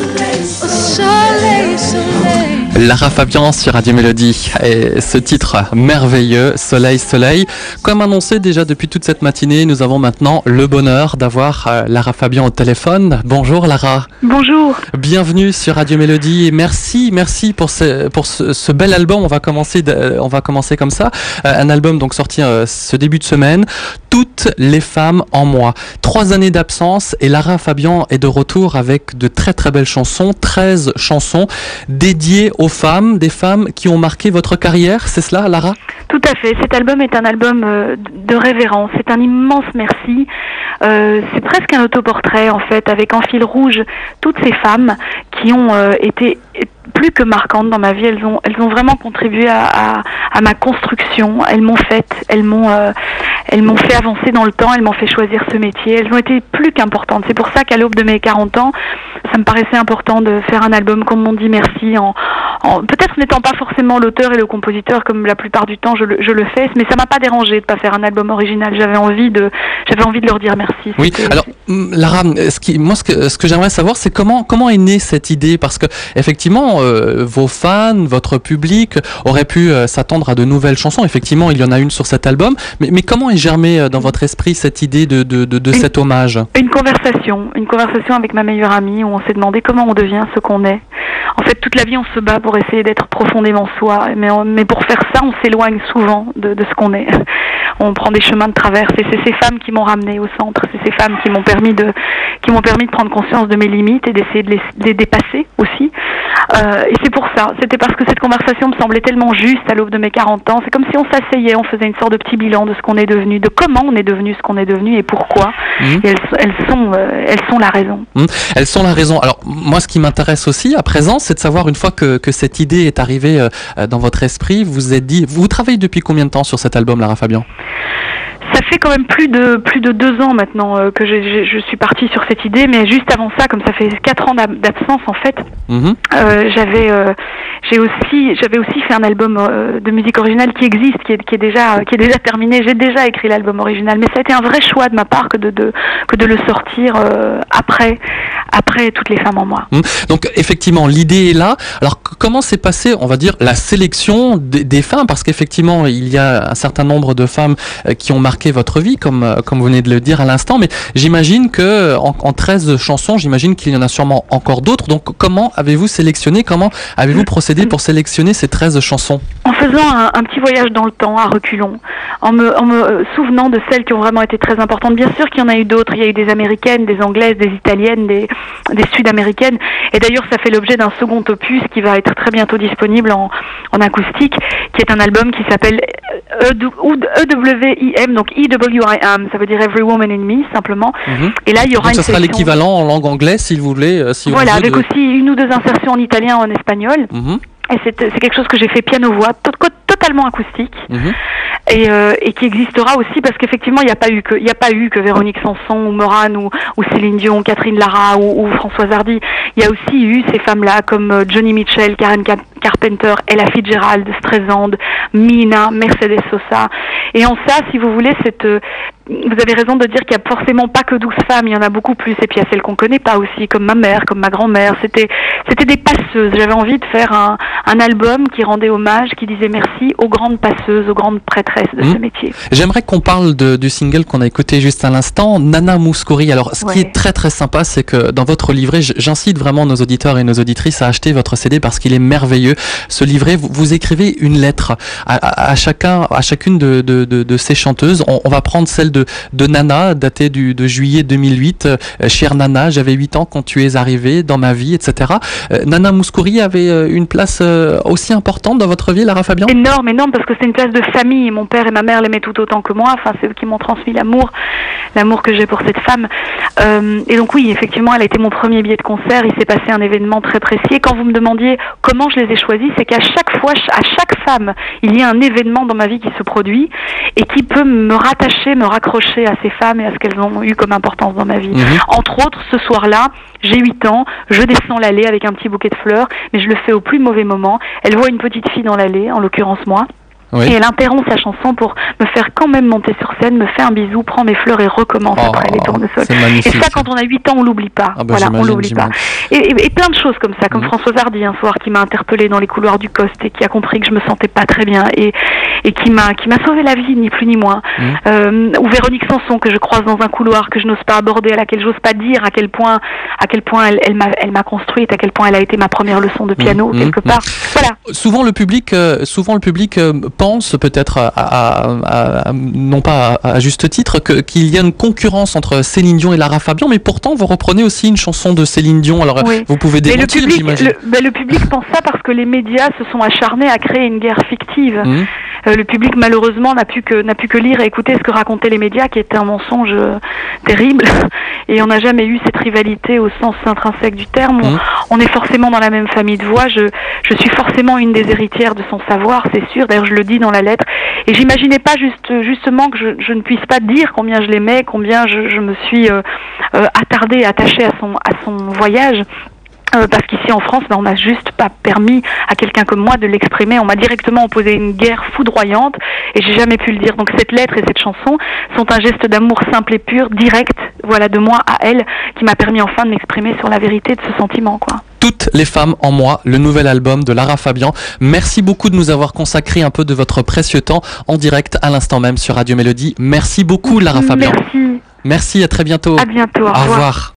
soleil, soleil. Lara Fabian sur Radio Mélodie et ce titre merveilleux, Soleil, Soleil. Comme annoncé déjà depuis toute cette matinée, nous avons maintenant le bonheur d'avoir euh, Lara Fabian au téléphone. Bonjour Lara. Bonjour. Bienvenue sur Radio Mélodie et merci, merci pour ce, pour ce, ce bel album. On va commencer, de- on va commencer comme ça. Euh, un album donc sorti euh, ce début de semaine. Toutes les femmes en moi. Trois années d'absence et Lara Fabian est de retour avec de très très belles chansons, 13 chansons dédiées aux femmes, des femmes qui ont marqué votre carrière. C'est cela, Lara? Tout à fait. Cet album est un album euh, de révérence. C'est un immense merci. Euh, c'est presque un autoportrait en fait, avec en fil rouge toutes ces femmes qui ont euh, été plus que marquantes dans ma vie. Elles ont, elles ont vraiment contribué à, ma construction. Elles m'ont faite. Elles m'ont, elles m'ont fait avancer dans le temps. Elles m'ont fait choisir ce métier. Elles ont été plus qu'importantes. C'est pour ça qu'à l'aube de mes 40 ans, ça me paraissait important de faire un album comme on dit merci en- peut-être n'étant pas forcément l'auteur et le compositeur comme la plupart du temps je le, je le fais, mais ça m'a pas dérangé de pas faire un album original. J'avais envie de, j'avais envie de leur dire merci. Oui, alors hum, Lara, ce qui, moi ce que, ce que j'aimerais savoir, c'est comment comment est née cette idée, parce que effectivement, euh, vos fans, votre public auraient pu euh, s'attendre à de nouvelles chansons. Effectivement, il y en a une sur cet album, mais, mais comment est germée euh, dans votre esprit cette idée de de, de, de Une- cet hommage? Une conversation, une conversation avec ma meilleure amie où on s'est demandé comment on devient ce qu'on est. En fait, toute la vie, on se bat pour essayer d'être profondément soi, mais, mais pour faire ça, on s'éloigne souvent de, ce qu'on est. On prend des chemins de traverse et c'est ces femmes qui m'ont ramené au centre, c'est ces femmes qui m'ont permis de, qui m'ont permis de prendre conscience de mes limites et d'essayer de les dépasser aussi. Euh, et c'est pour ça, c'était parce que cette conversation me semblait tellement juste à l'aube de mes 40 ans. C'est comme si on s'asseyait, on faisait une sorte de petit bilan de ce qu'on est devenu, de comment on est devenu ce qu'on est devenu et pourquoi. Mhm. Et elles, elles sont, euh, elles sont la raison. Elles sont la raison. Alors moi, ce qui m'intéresse aussi à présent, c'est de savoir une fois que, que cette idée est arrivée euh, dans votre esprit, vous vous êtes dit, vous travaillez depuis combien de temps sur cet album, Lara Fabian? Ça fait quand même plus de plus de deux ans maintenant que je suis partie sur cette idée, mais juste avant ça, comme ça fait quatre ans d'ab- d'absence en fait, Mhm. euh, j'avais euh, j'ai aussi j'avais aussi fait un album euh, de musique originale qui existe, qui est, qui est déjà qui est déjà terminé. J'ai déjà écrit l'album original, mais ça a été un vrai choix de ma part que de, de que de le sortir après après toutes les femmes en moi. Donc effectivement, l'idée est là. Alors comment s'est passée, on va dire, la sélection des, des femmes? Parce qu'effectivement, il y a un certain nombre de femmes qui ont marqué votre vie, comme, comme vous venez de le dire à l'instant. Mais j'imagine que en, en 13 chansons, j'imagine qu'il y en a sûrement encore d'autres. Donc comment avez-vous sélectionné Comment avez-vous procédé pour sélectionner ces 13 chansons? Faisant un, un petit voyage dans le temps à reculons, en me, en me euh, souvenant de celles qui ont vraiment été très importantes. Bien sûr qu'il y en a eu d'autres. Il y a eu des américaines, des anglaises, des italiennes, des, des sud-américaines. Et d'ailleurs, ça fait l'objet d'un second opus qui va être très bientôt disponible en, en acoustique, qui est un album qui s'appelle euh, EWIM, donc EWIM, ça veut dire Every Woman in Me, simplement. Mhm. Et là, il y aura Donc ce une sera sélection- l'équivalent en langue anglaise, si vous voulez. euh, Si Voilà, avec de- aussi une ou deux insertions en italien, en espagnol. Mhm, c'est quelque chose que j'ai fait piano-voix, totalement acoustique mhm. et, euh, et qui existera aussi parce qu'effectivement il n'y a pas eu que il n'y a pas eu que Véronique Sanson ou Morane ou, ou Céline Dion, Catherine Lara ou, ou Françoise Hardy. Il y a aussi eu ces femmes-là comme euh, Johnny Mitchell, Karen Car- Carpenter, Ella Fitzgerald, Streisand, Mina, Mercedes Sosa. Et en ça, si vous voulez, cette euh, vous avez raison de dire qu'il n'y a forcément pas que 12 femmes, il y en a beaucoup plus. Et puis il y a celles qu'on connaît pas aussi, comme ma mère, comme ma grand-mère. C'était, c'était des passeuses. J'avais envie de faire un, un album qui rendait hommage, qui disait merci aux grandes passeuses, aux grandes prêtresses de ce métier. J'aimerais qu'on parle de- du single qu'on a écouté juste à l'instant, Nana Mouskouri. Alors, ce qui est très très sympa, c'est que dans votre livret, j'incite vraiment nos auditeurs et nos auditrices à acheter votre CD parce qu'il est merveilleux. Ce livret, vous, vous écrivez une lettre à, à- à chacun, à chacune de, de, de, de ces chanteuses. On, on va prendre celle de, de Nana, datée du, de juillet 2008. Euh, Chère Nana, j'avais 8 ans quand tu es arrivée dans ma vie, etc. Euh, Nana Mouskouri avait euh, une place euh, aussi importante dans votre vie, Lara Fabian? Énorme, énorme, parce que c'est une place de famille. Mon père et ma mère l'aimaient tout autant que moi. Enfin, c'est eux qui m'ont transmis l'amour, l'amour que j'ai pour cette femme. Euh, et donc oui, effectivement, elle a été mon premier billet de concert. Il s'est passé un événement très précis. Et quand vous me demandiez comment je les ai choisis, c'est qu'à chaque fois, à chaque femme, il y a un événement dans ma vie qui se produit et qui peut me rattacher, me raccrocher à ces femmes et à ce qu'elles ont eu comme importance dans ma vie. Mhm. Entre autres, ce soir-là, j'ai 8 ans, je descends l'allée avec un petit bouquet de fleurs, mais je le fais au plus mauvais moment. Elle voit une petite fille dans l'allée, en l'occurrence moi. Oui. Et elle interrompt sa chanson pour me faire quand même monter sur scène, me fait un bisou, prend mes fleurs et recommence Oh, après les tournesols. Et ça, quand on a 8 ans, on l'oublie pas. Ah bah, voilà, on l'oublie pas. Et, et- et plein de choses comme ça, comme Mhm. Françoise Hardy un soir qui m'a interpellée dans les couloirs du Coste et qui a compris que je me sentais pas très bien et, et qui m'a qui m'a sauvé la vie, ni plus ni moins. Mhm. Euh, ou Véronique Sanson que je croise dans un couloir que je n'ose pas aborder, à laquelle j'ose pas dire à quel point à quel point elle, elle m'a elle m'a construite, à quel point elle a été ma première leçon de piano Mhm. quelque part. Voilà. Souvent le public, euh, souvent le public euh, pense peut-être à, à- à- à- non pas à, à juste titre que- qu'il y a une concurrence entre Céline Dion et Lara Fabian, mais pourtant vous reprenez aussi une chanson de Céline Dion. Alors Oui. vous pouvez Mais le démentir, public, j'imagine. le, ben, le public pense ça parce que les médias se sont acharnés à créer une guerre fictive. Euh, le public malheureusement n'a pu que n'a pu que lire et écouter ce que racontaient les médias, qui était un mensonge euh, terrible. Et on n'a jamais eu cette rivalité au sens intrinsèque du terme. On, Mhm. on est forcément dans la même famille de voix. Je, je suis forcément une des héritières de son savoir, c'est sûr. D'ailleurs, je le dis dans la lettre. Et j'imaginais pas juste justement que je, je ne puisse pas dire combien je l'aimais, combien je, je me suis euh, euh, attardée, attachée à son à son voyage. Euh, parce qu'ici en France, ben, on n'a juste pas permis à quelqu'un comme moi de l'exprimer. On m'a directement opposé une guerre foudroyante et j'ai jamais pu le dire. Donc cette lettre et cette chanson sont un geste d'amour simple et pur, direct, voilà, de moi à elle, qui m'a permis enfin de m'exprimer sur la vérité de ce sentiment, quoi. Toutes les femmes en moi, le nouvel album de Lara Fabian. Merci beaucoup de nous avoir consacré un peu de votre précieux temps en direct à l'instant même sur Radio Mélodie. Merci beaucoup Lara Fabian. Merci. Merci, à très bientôt. À bientôt. Au Au revoir. revoir.